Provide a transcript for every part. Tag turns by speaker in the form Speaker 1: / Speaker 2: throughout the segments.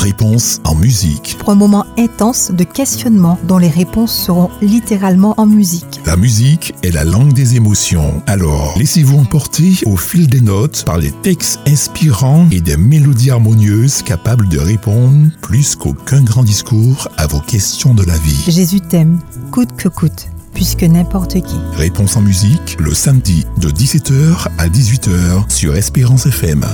Speaker 1: Réponse en musique.
Speaker 2: Pour un moment intense de questionnement dont les réponses seront littéralement en musique.
Speaker 1: La musique est la langue des émotions. Alors, laissez-vous emporter au fil des notes par les textes inspirants et des mélodies harmonieuses capables de répondre plus qu'aucun grand discours à vos questions de la vie.
Speaker 2: Jésus t'aime, coûte que coûte, puisque n'importe qui.
Speaker 1: Réponse en musique, le samedi de 17h à 18h sur Espérance FM.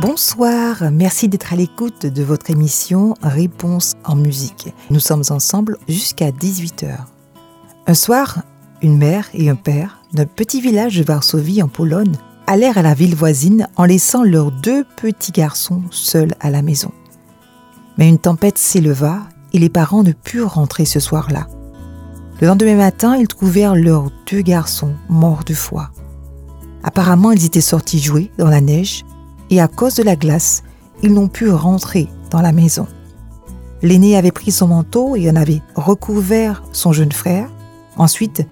Speaker 2: Bonsoir, merci d'être à l'écoute de votre émission Réponse en musique. Nous sommes ensemble jusqu'à 18h. Un soir, une mère et un père d'un petit village de Varsovie en Pologne allèrent à la ville voisine en laissant leurs deux petits garçons seuls à la maison. Mais une tempête s'éleva et les parents ne purent rentrer ce soir-là. Le lendemain matin, ils trouvèrent leurs deux garçons morts de froid. Apparemment, ils étaient sortis jouer dans la neige et à cause de la glace, ils n'ont pu rentrer dans la maison. L'aîné avait pris son manteau et en avait recouvert son jeune frère. Ensuite,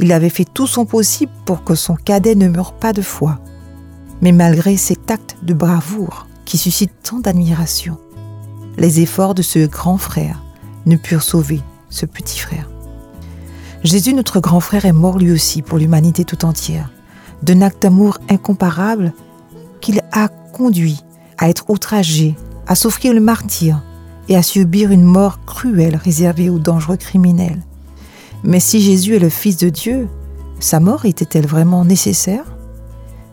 Speaker 2: il avait fait tout son possible pour que son cadet ne meure pas de foi. Mais malgré cet acte de bravoure qui suscite tant d'admiration, les efforts de ce grand frère ne purent sauver ce petit frère. Jésus, notre grand frère, est mort lui aussi pour l'humanité tout entière, d'un acte d'amour incomparable qu'il a conduit à être outragé, à souffrir le martyr et à subir une mort cruelle réservée aux dangereux criminels. Mais si Jésus est le Fils de Dieu, sa mort était-elle vraiment nécessaire?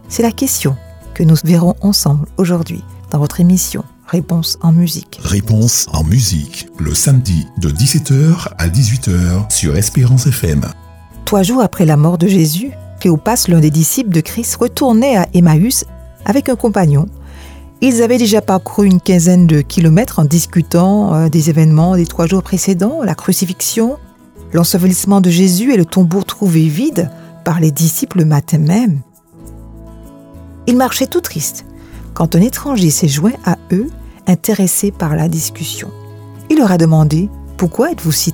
Speaker 2: C'est la question que nous verrons ensemble aujourd'hui dans votre émission Réponse en musique.
Speaker 1: Réponse en musique, le samedi de 17h à 18h sur Espérance FM.
Speaker 2: Trois jours après la mort de Jésus, Cléopas, l'un des disciples de Christ, retournait à Emmaüs avec un compagnon. Ils avaient déjà parcouru une quinzaine de kilomètres en discutant euh, des événements des trois jours précédents, la crucifixion, l'ensevelissement de Jésus et le tombeau trouvé vide par les disciples le matin même. Ils marchaient tout tristes quand un étranger s'est joint à eux, intéressé par la discussion. Il leur a demandé Pourquoi êtes-vous si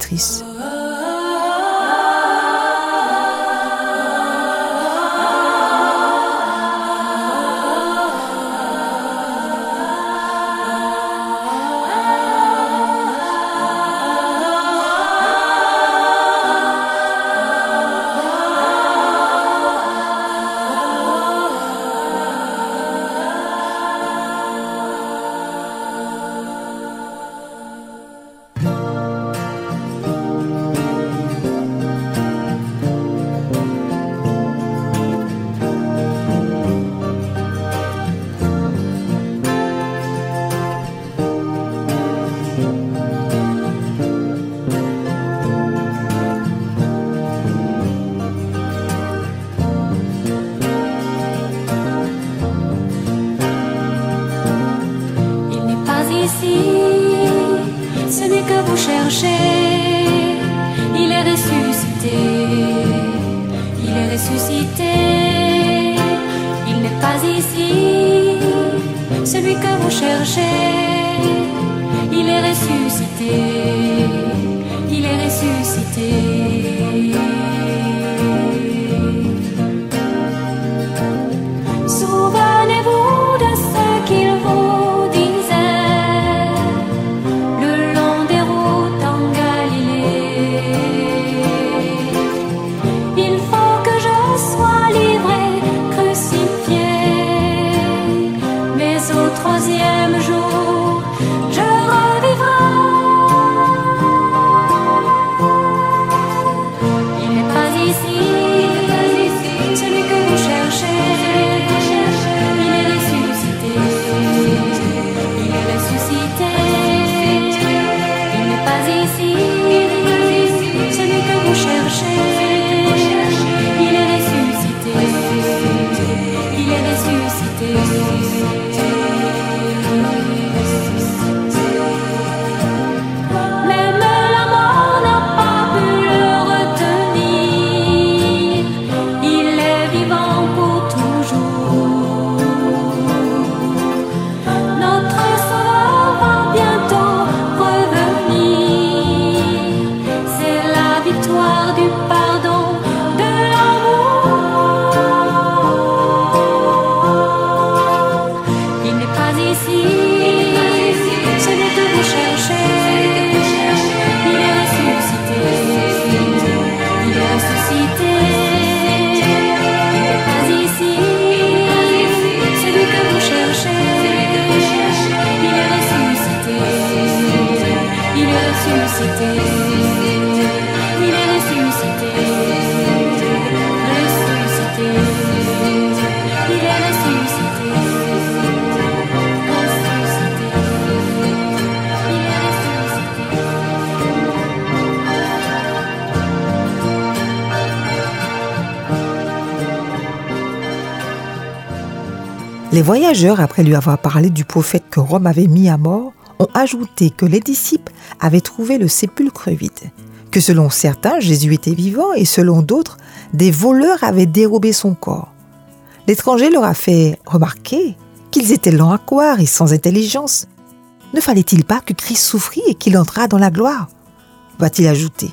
Speaker 2: tristes
Speaker 3: see
Speaker 2: Les voyageurs, après lui avoir parlé du prophète que Rome avait mis à mort, ont ajouté que les disciples avaient trouvé le sépulcre vide, que selon certains, Jésus était vivant et selon d'autres, des voleurs avaient dérobé son corps. L'étranger leur a fait remarquer qu'ils étaient lents à croire et sans intelligence. Ne fallait-il pas que Christ souffrit et qu'il entrât dans la gloire? Va-t-il ajouter.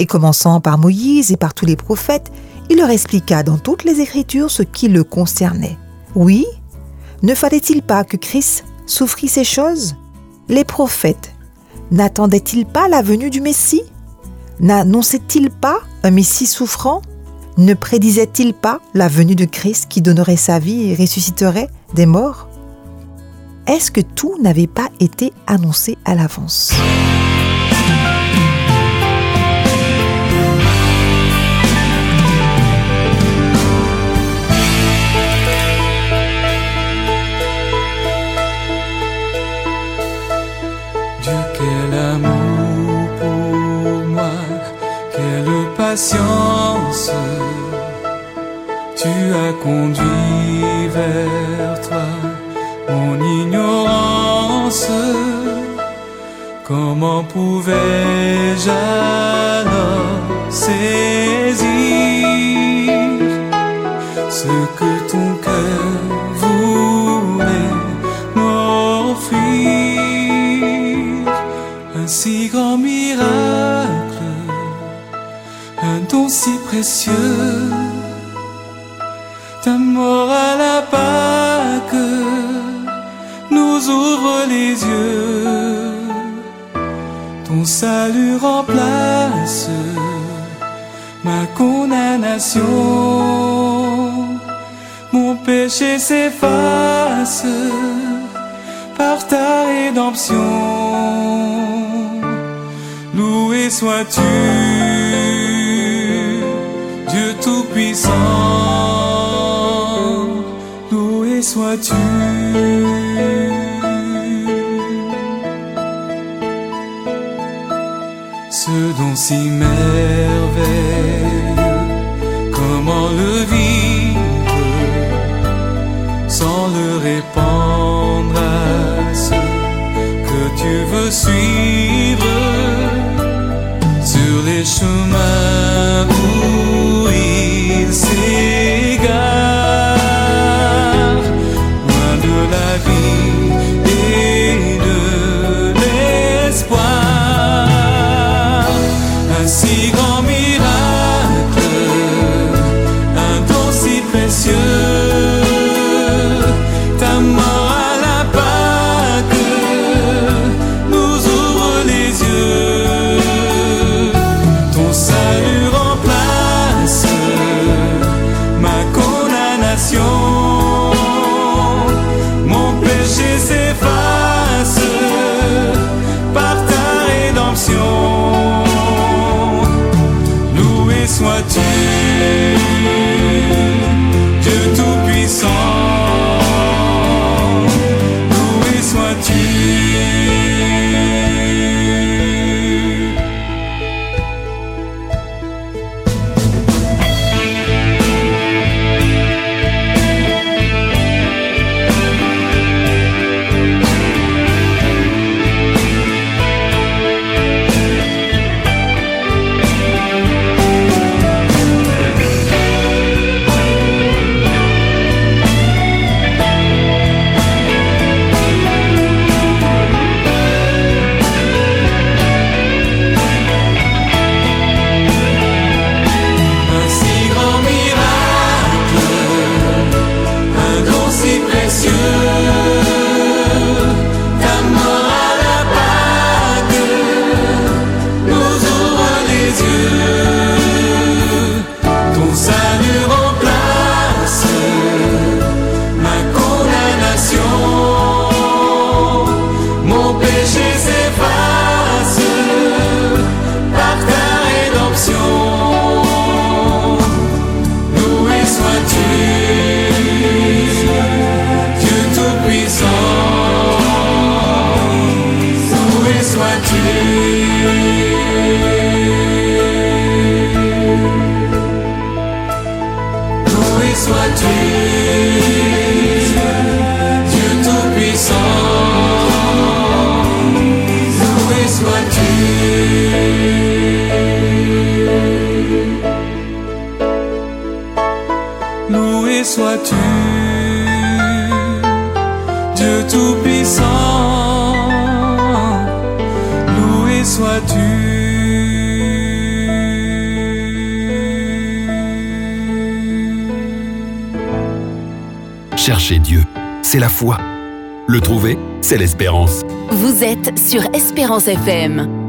Speaker 2: Et commençant par Moïse et par tous les prophètes, il leur expliqua dans toutes les Écritures ce qui le concernait. Oui, ne fallait-il pas que Christ souffrit ces choses? Les prophètes n'attendaient-ils pas la venue du Messie? N'annonçaient-ils pas un Messie souffrant? Ne prédisaient-ils pas la venue de Christ qui donnerait sa vie et ressusciterait des morts? Est-ce que tout n'avait pas été annoncé à l'avance?
Speaker 4: Tu as conduit vers toi mon ignorance. Comment pouvais-je alors saisir ce que ton cœur si précieux, ta mort à la Pâque nous ouvre les yeux, ton salut remplace ma condamnation, mon péché s'efface par ta rédemption. Loué sois-tu. Dieu Tout-Puissant, loué sois-tu. Ce don si merveilleux, comment le vivre sans le répandre à ceux que tu veux suivre sur les chemins
Speaker 5: c'est la foi. Le trouver, c'est l'espérance.
Speaker 3: Vous êtes sur Espérance FM.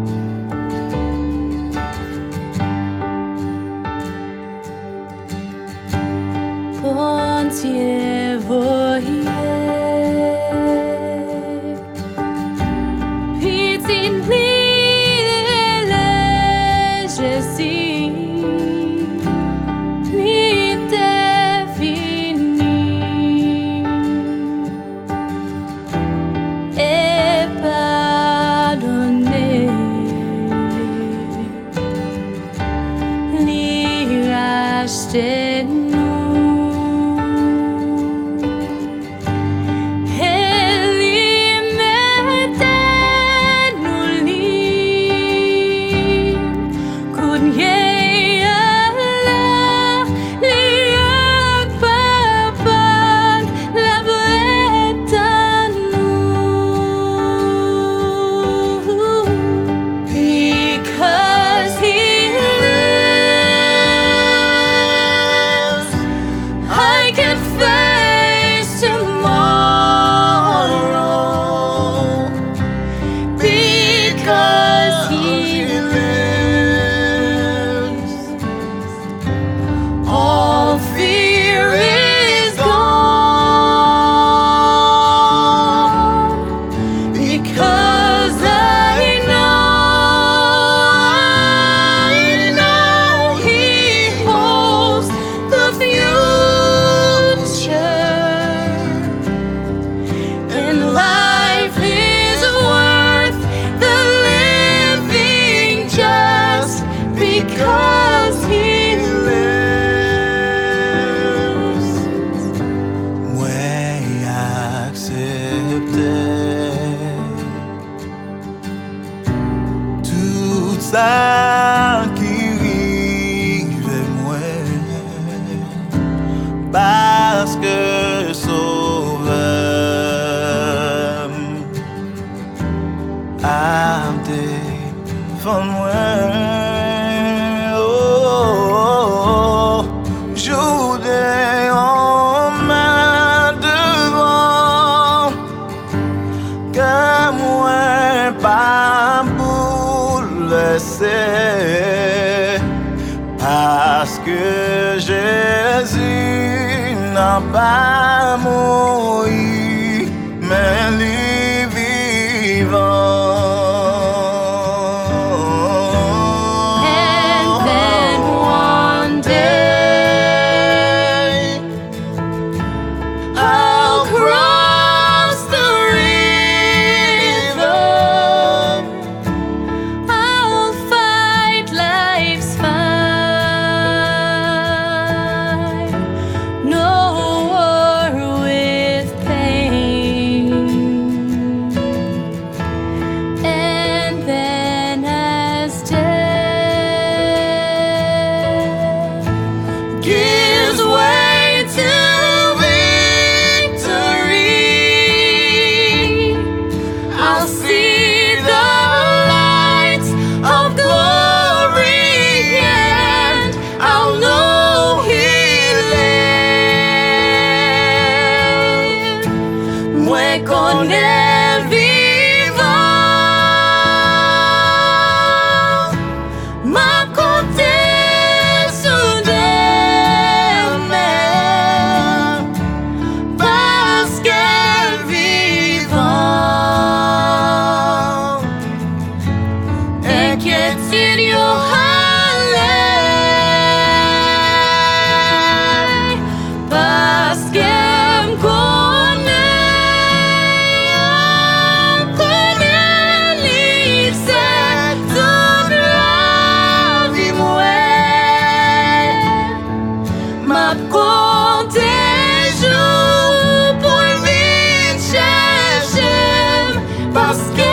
Speaker 1: basket.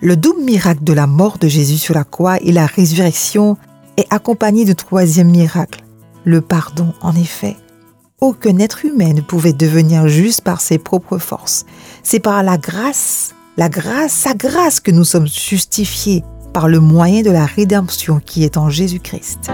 Speaker 1: Le
Speaker 3: double miracle de la mort de Jésus sur la croix et la résurrection est accompagné du troisième miracle, le pardon en effet. Aucun être humain ne pouvait devenir juste par ses propres forces. C'est par la grâce, la grâce, sa grâce que nous sommes justifiés par le moyen de la rédemption qui est en Jésus-Christ.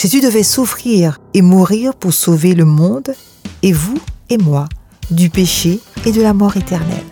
Speaker 3: Jésus devait souffrir et mourir pour sauver le monde, et vous et moi, du péché et de la mort éternelle.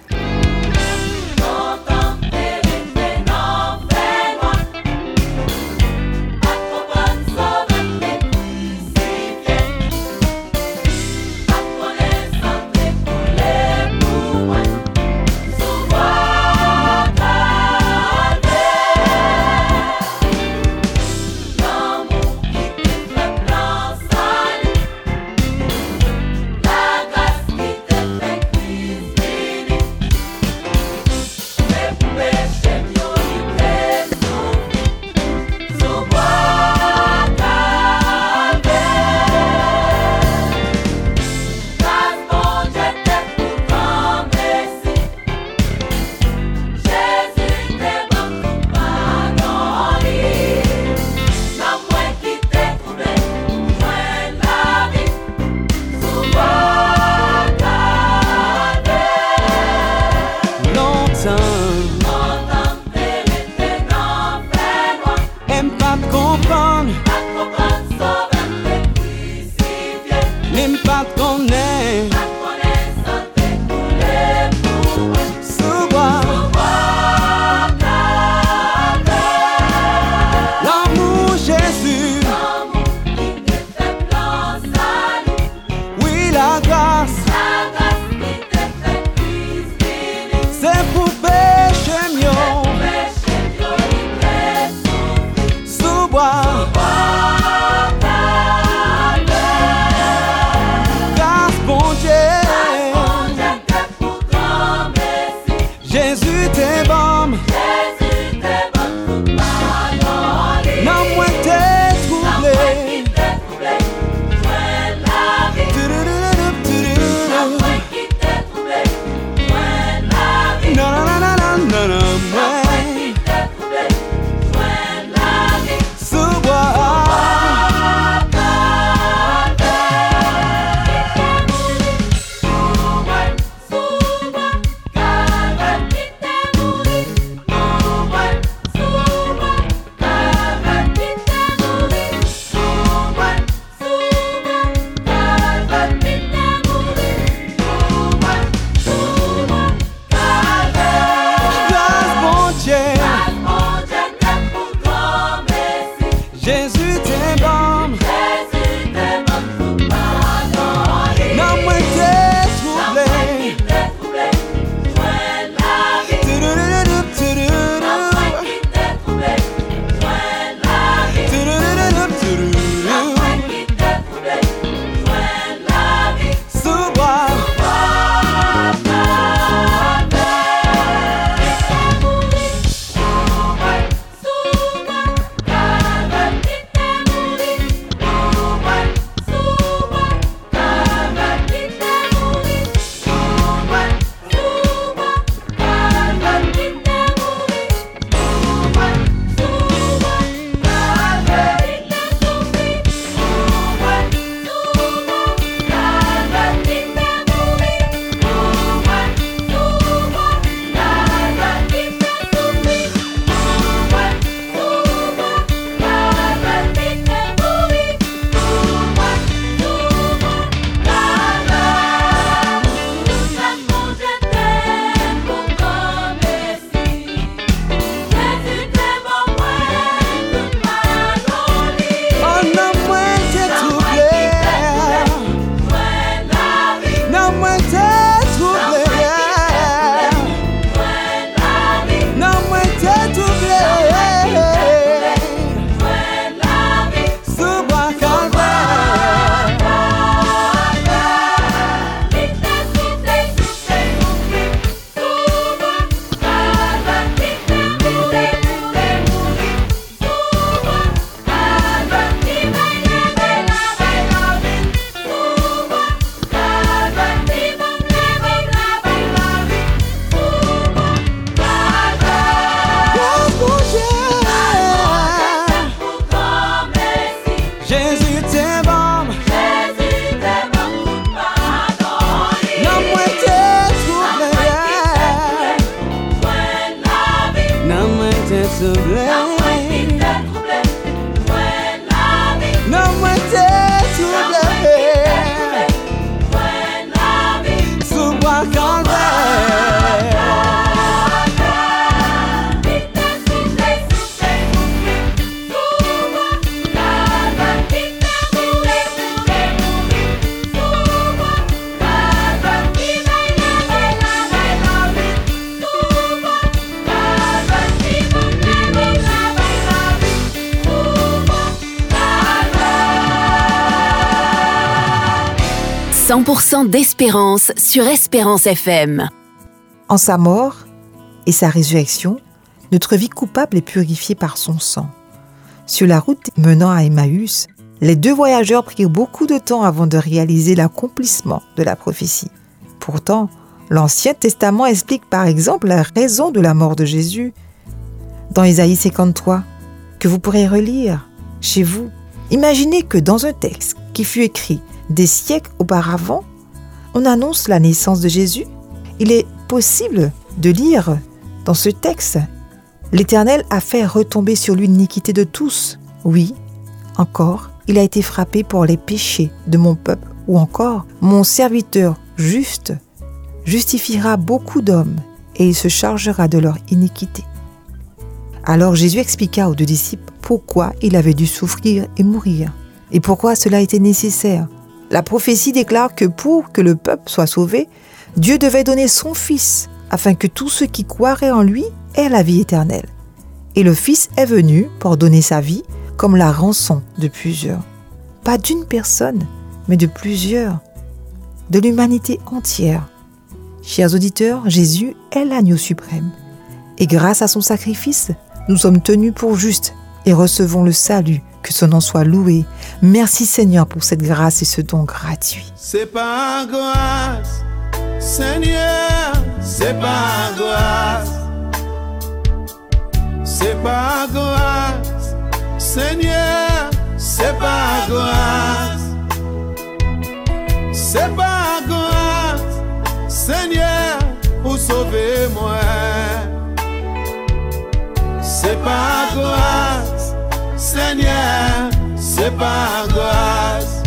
Speaker 6: Jesus.
Speaker 3: 100% d'espérance sur Espérance FM.
Speaker 2: En sa mort et sa résurrection, notre vie coupable est purifiée par son sang. Sur la route menant à Emmaüs, les deux voyageurs prirent beaucoup de temps avant de réaliser l'accomplissement de la prophétie. Pourtant, l'Ancien Testament explique par exemple la raison de la mort de Jésus dans Ésaïe 53, que vous pourrez relire chez vous. Imaginez que dans un texte qui fut écrit des siècles auparavant, on annonce la naissance de Jésus. Il est possible de lire dans ce texte L'Éternel a fait retomber sur lui l'iniquité de tous. Oui, encore, il a été frappé pour les péchés de mon peuple. Ou encore, mon serviteur juste justifiera beaucoup d'hommes et il se chargera de leur iniquité. Alors Jésus expliqua aux deux disciples pourquoi il avait dû souffrir et mourir et pourquoi cela était nécessaire. La prophétie déclare que pour que le peuple soit sauvé, Dieu devait donner son Fils afin que tous ceux qui croiraient en lui aient la vie éternelle. Et le Fils est venu pour donner sa vie comme la rançon de plusieurs. Pas d'une personne, mais de plusieurs, de l'humanité entière. Chers auditeurs, Jésus est l'agneau suprême. Et grâce à son sacrifice, nous sommes tenus pour justes et recevons le salut. Que son nom soit loué. Merci Seigneur pour cette grâce et ce don gratuit.
Speaker 7: C'est pas grâce, Seigneur, c'est pas grâce. C'est pas grâce, Seigneur, c'est pas grâce. C'est pas grâce, Seigneur, pour sauver moi. C'est pas grâce, Seigneur, c'est pas grâce.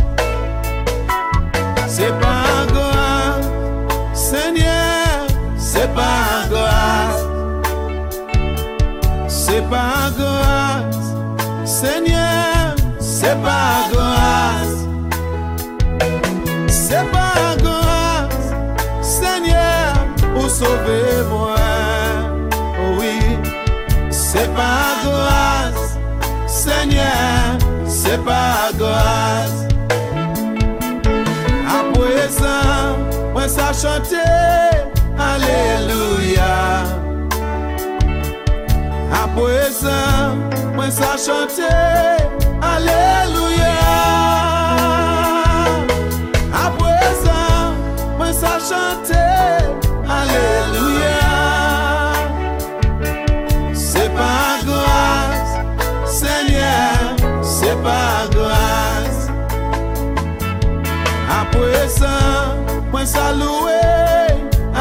Speaker 7: C'est pas grâce, Seigneur, c'est pas. Se pa graz Apwe san Mwen sa chante Aleluya Apwe san Mwen sa chante Aleluya saloué,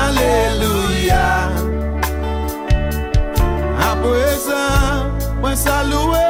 Speaker 7: Alléluia. À présent, moi saloué.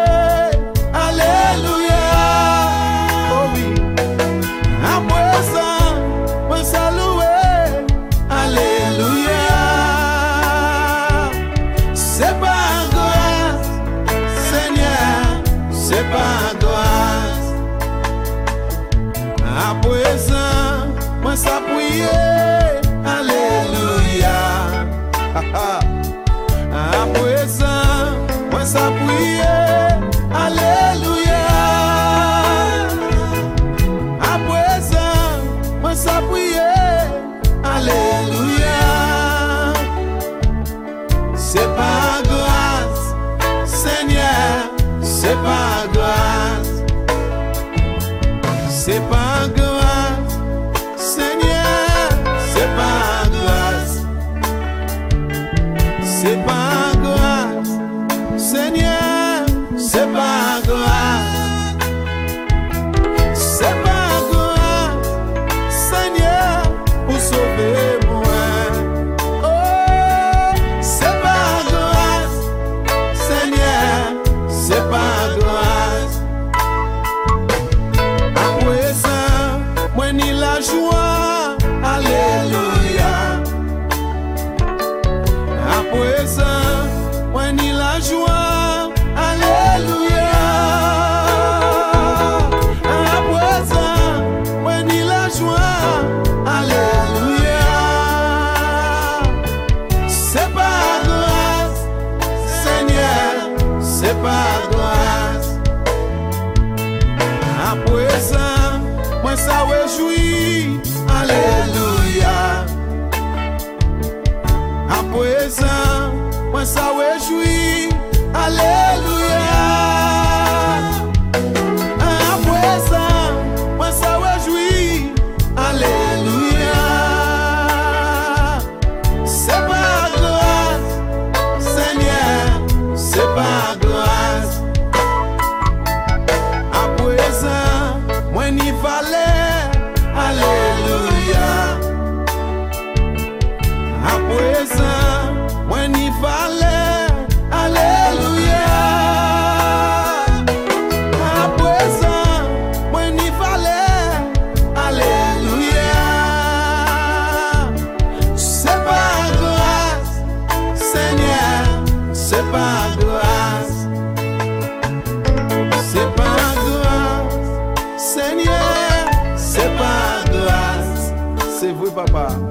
Speaker 7: Baba.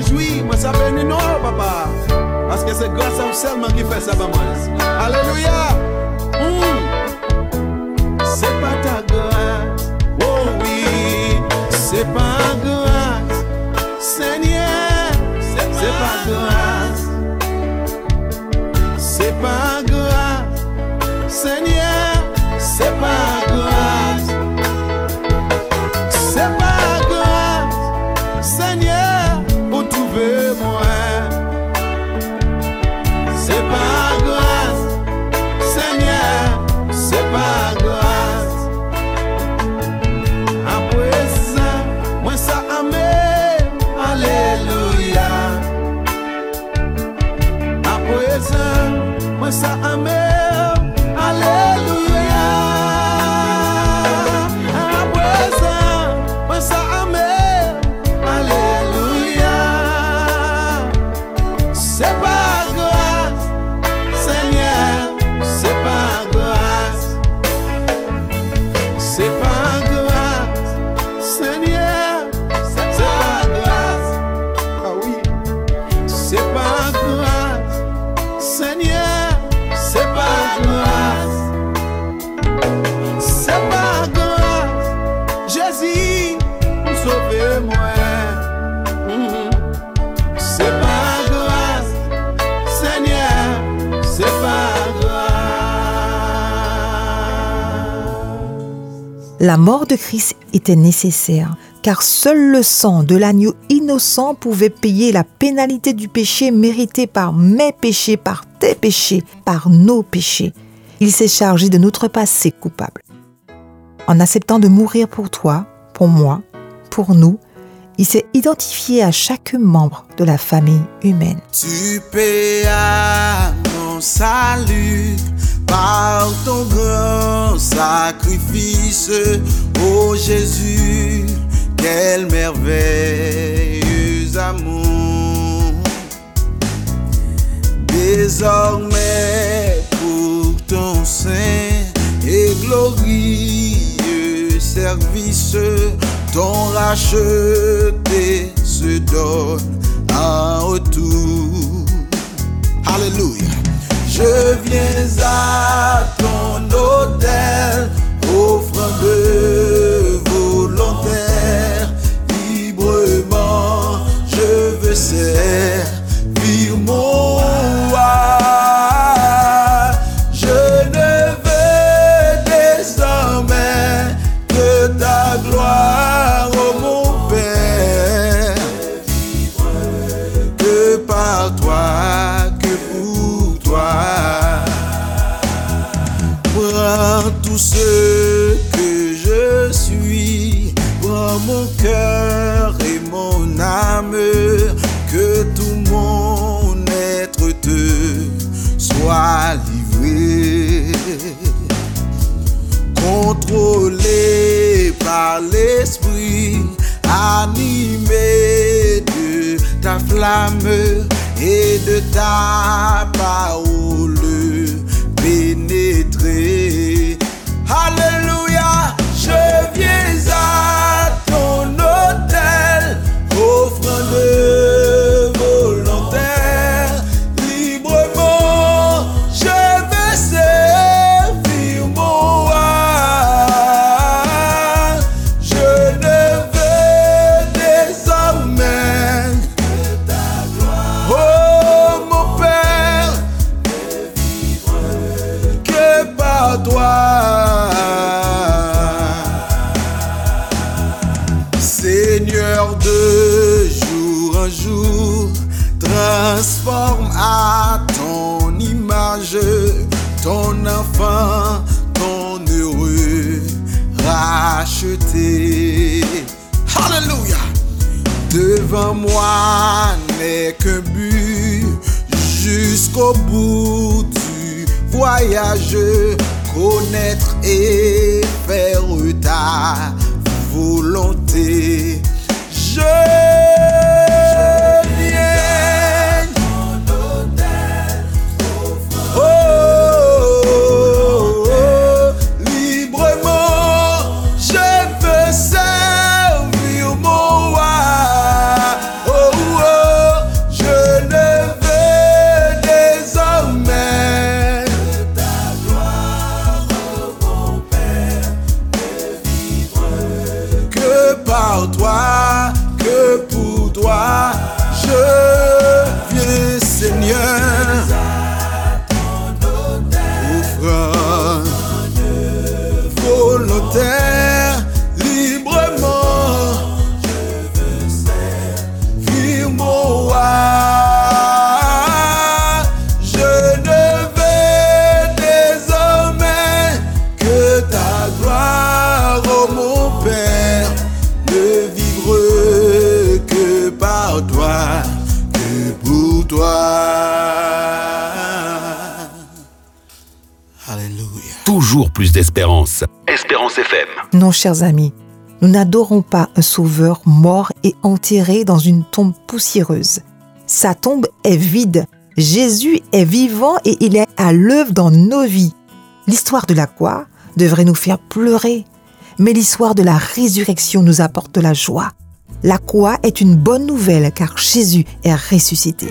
Speaker 7: rejoui, mwen sa pe nino papa. Que se grasa ou selman ki fe sa ba mwen
Speaker 2: la mort de Christ était nécessaire, car seul le sang de l'agneau innocent pouvait payer la pénalité du péché mérité par mes péchés, par tes péchés, par nos péchés. Il s'est chargé de notre passé coupable. En acceptant de mourir pour toi, pour moi, pour nous, il s'est identifié à chaque membre de la famille humaine
Speaker 7: salut par ton grand sacrifice. Ô Jésus, quel merveilleux amour. Désormais, pour ton saint et glorieux service, ton racheté se donne en retour. Alléluia. Je viens à ton hôtel.
Speaker 8: L'esprit, animé de ta flamme et de ta parole Moi n'est qu'un but jusqu'au bout du voyage, connaître et faire ta volonté. Je
Speaker 5: plus d'espérance. Espérance FM.
Speaker 2: Non, chers amis, nous n'adorons pas un sauveur mort et enterré dans une tombe poussiéreuse. Sa tombe est vide. Jésus est vivant et il est à l'œuvre dans nos vies. L'histoire de la croix devrait nous faire pleurer, mais l'histoire de la résurrection nous apporte de la joie. La croix est une bonne nouvelle car Jésus est ressuscité.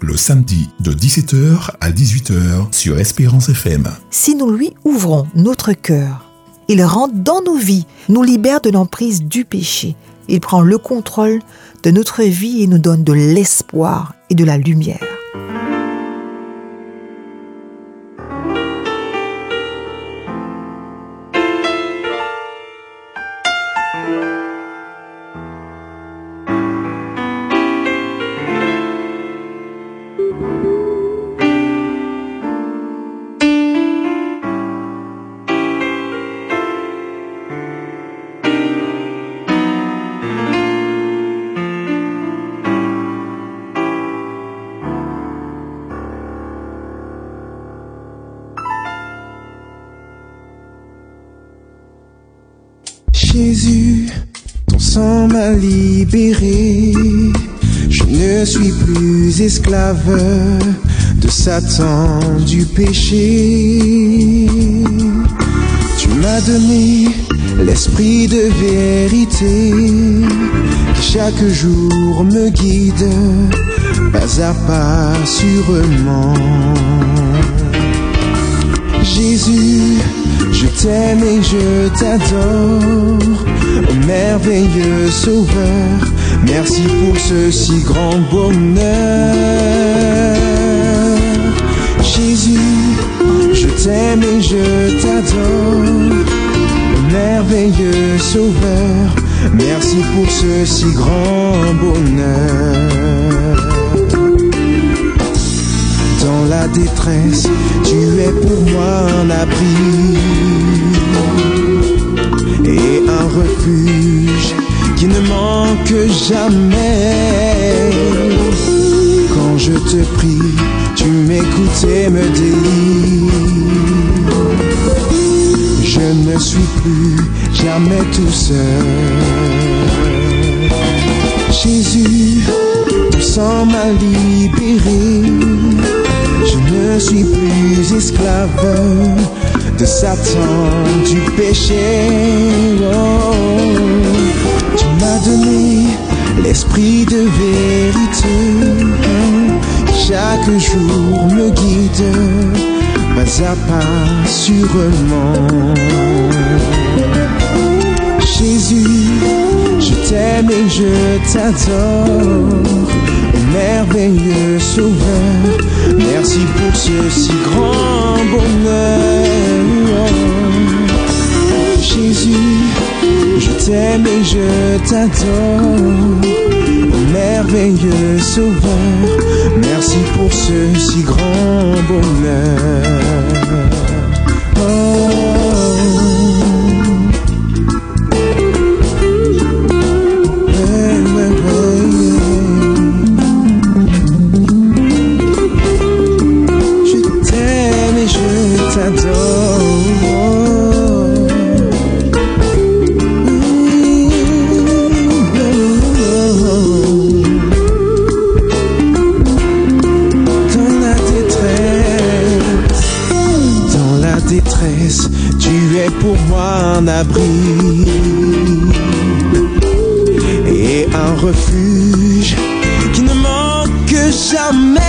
Speaker 9: Le
Speaker 1: samedi de 17h à 18h sur Espérance FM.
Speaker 2: Si nous lui ouvrons notre cœur, il rentre dans nos vies, nous libère de l'emprise du péché. Il prend le contrôle de notre vie et nous donne de l'espoir et de la lumière.
Speaker 10: De Satan, du péché. Tu m'as donné l'esprit de vérité qui chaque jour me guide, pas à pas sûrement. Jésus, je t'aime et je t'adore, merveilleux Sauveur, merci pour ce si grand bonheur. Jésus, je t'aime et je t'adore, merveilleux Sauveur, merci pour ce si grand bonheur. Dans la détresse, tu es pour moi un abri et un refuge qui ne manque jamais. Quand je te prie, tu m'écoutes et me délivres. Je ne suis plus jamais tout seul. Jésus, sang m'a libéré. Je ne suis plus esclave de Satan, du péché. Oh, tu m'as donné l'esprit de vérité. Chaque jour me guide, pas à pas sûrement. Jésus, je t'aime et je t'adore, merveilleux Sauveur. Merci pour ce si grand bonheur. Jésus, t'aime et je t'adore, merveilleux Sauveur. Merci pour ce si grand bonheur. Qui ne manque jamais.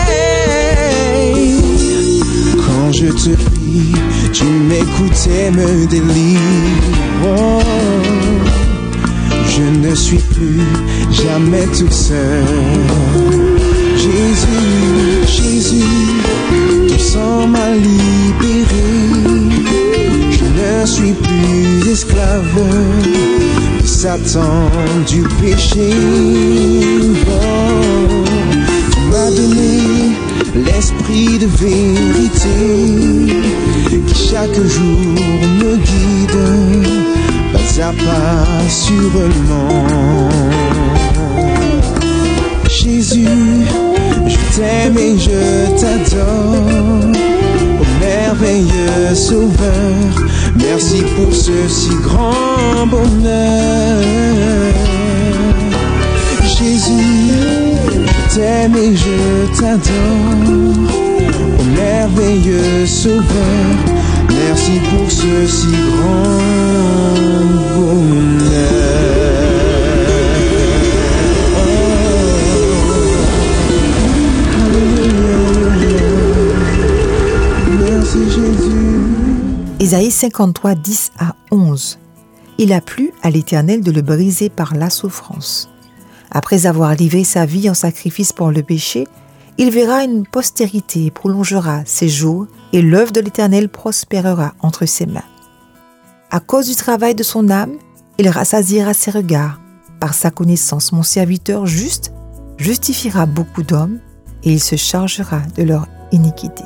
Speaker 10: Quand je te prie, tu m'écoutes et me délivres. Je ne suis plus jamais tout seul. Jésus, Jésus, ton sang m'a libéré. Je ne suis plus esclave Satan, du péché. M'as donné l'esprit de vérité qui chaque jour me guide, pas à pas sûrement. Jésus, je t'aime et je t'adore, ô merveilleux Sauveur, merci pour ce si grand bonheur. Jésus, t'aime et je t'adore, ô merveilleux Sauveur, merci pour ce si grand bonheur.
Speaker 3: Isaïe 53, 10 à 11. Il a plu à l'Éternel de le briser par la souffrance. Après avoir livré sa vie en sacrifice pour le péché, il verra une postérité et prolongera ses jours, et l'œuvre de l'Éternel prospérera entre ses mains. À cause du travail de son âme, il rassasiera ses regards. Par sa connaissance, mon serviteur juste justifiera beaucoup d'hommes, et il se chargera de leur iniquité.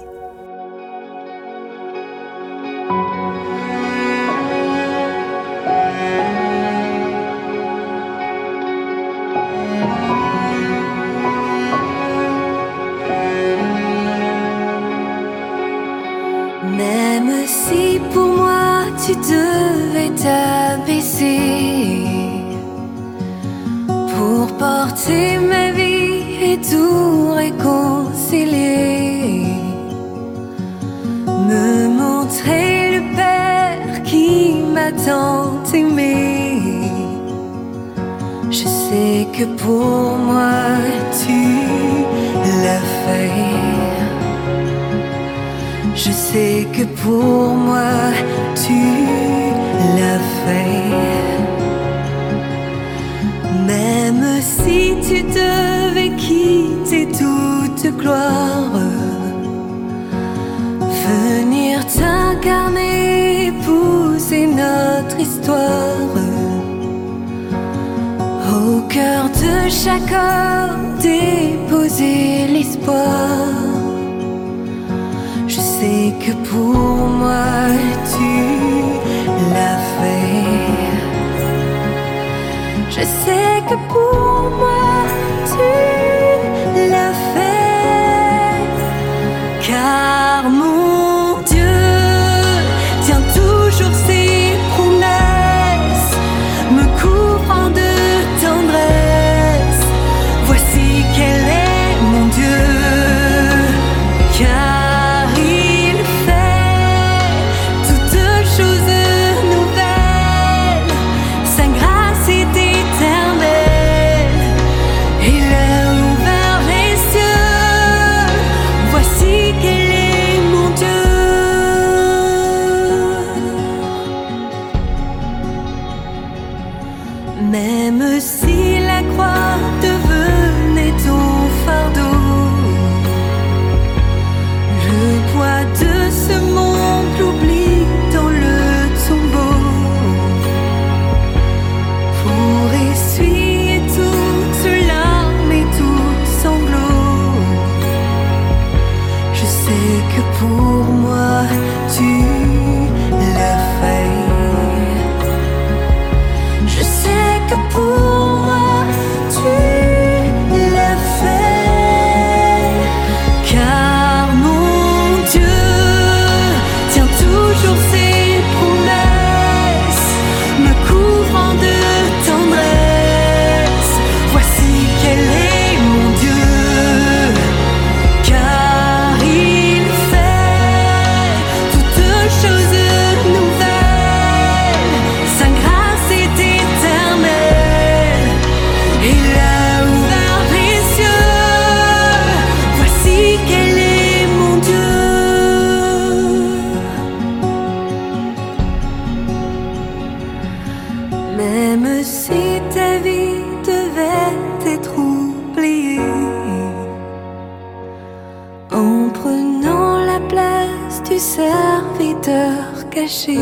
Speaker 11: serviteur caché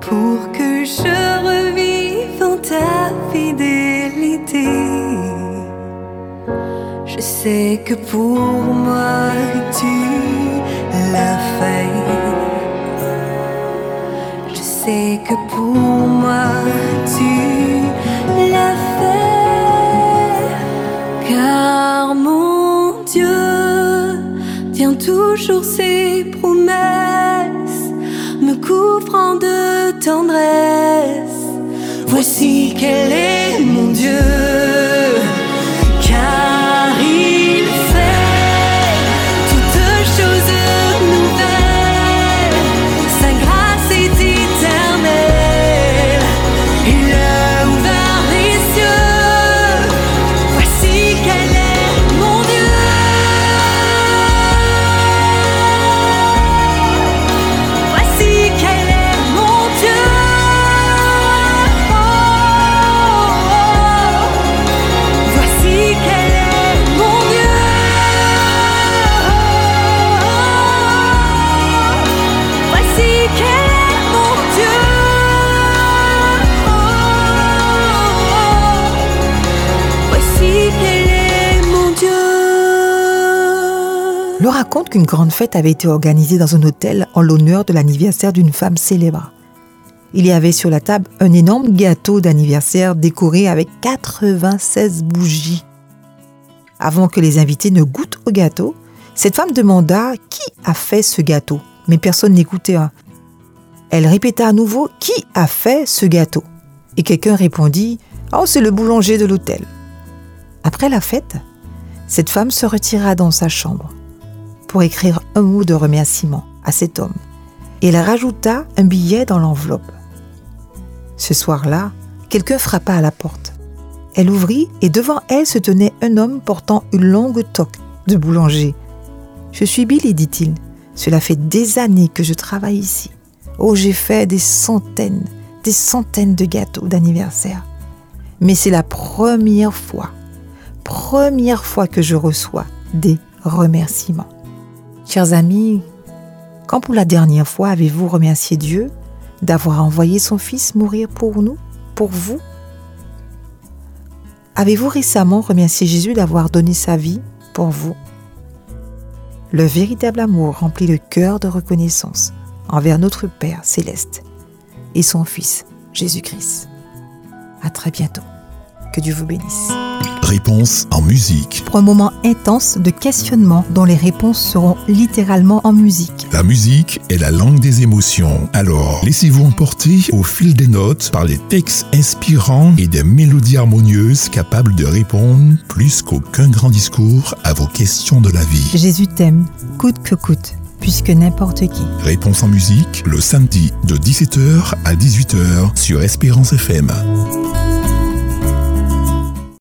Speaker 11: pour que je revive en ta fidélité. Je sais que pour moi tu l'as fait. Je sais que pour moi toujours ses promesses, me couvrant de tendresse. Voici quel est mon Dieu.
Speaker 2: Qu'une grande fête avait été organisée dans un hôtel en l'honneur de l'anniversaire d'une femme célèbre. Il y avait sur la table un énorme gâteau d'anniversaire décoré avec 96 bougies. Avant que les invités ne goûtent au gâteau, cette femme demanda qui a fait ce gâteau, mais personne n'écoutait. Elle répéta à nouveau qui a fait ce gâteau? Et quelqu'un répondit Oh, c'est le boulanger de l'hôtel. Après la fête, cette femme se retira dans sa chambre pour écrire un mot de remerciement à cet homme. Elle rajouta un billet dans l'enveloppe. Ce soir-là, quelqu'un frappa à la porte. Elle ouvrit et devant elle se tenait un homme portant une longue toque de boulanger. Je suis Billy, dit-il. Cela fait des années que je travaille ici. Oh, j'ai fait des centaines, des centaines de gâteaux d'anniversaire. Mais c'est la première fois, première fois que je reçois des remerciements. Chers amis, quand pour la dernière fois avez-vous remercié Dieu d'avoir envoyé son Fils mourir pour nous, pour vous? Avez-vous récemment remercié Jésus d'avoir donné sa vie pour vous? Le véritable amour remplit le cœur de reconnaissance envers notre Père céleste et son Fils Jésus-Christ. À très bientôt. Que Dieu vous bénisse.
Speaker 1: Réponse en musique.
Speaker 2: Pour un moment intense de questionnement dont les réponses seront littéralement en musique.
Speaker 1: La musique est la langue des émotions. Alors, laissez-vous emporter au fil des notes par les textes inspirants et des mélodies harmonieuses capables de répondre plus qu'aucun grand discours à vos questions de la vie.
Speaker 2: Jésus t'aime, coûte que coûte, puisque n'importe qui.
Speaker 1: Réponse en musique le samedi de 17h à 18h sur Espérance FM.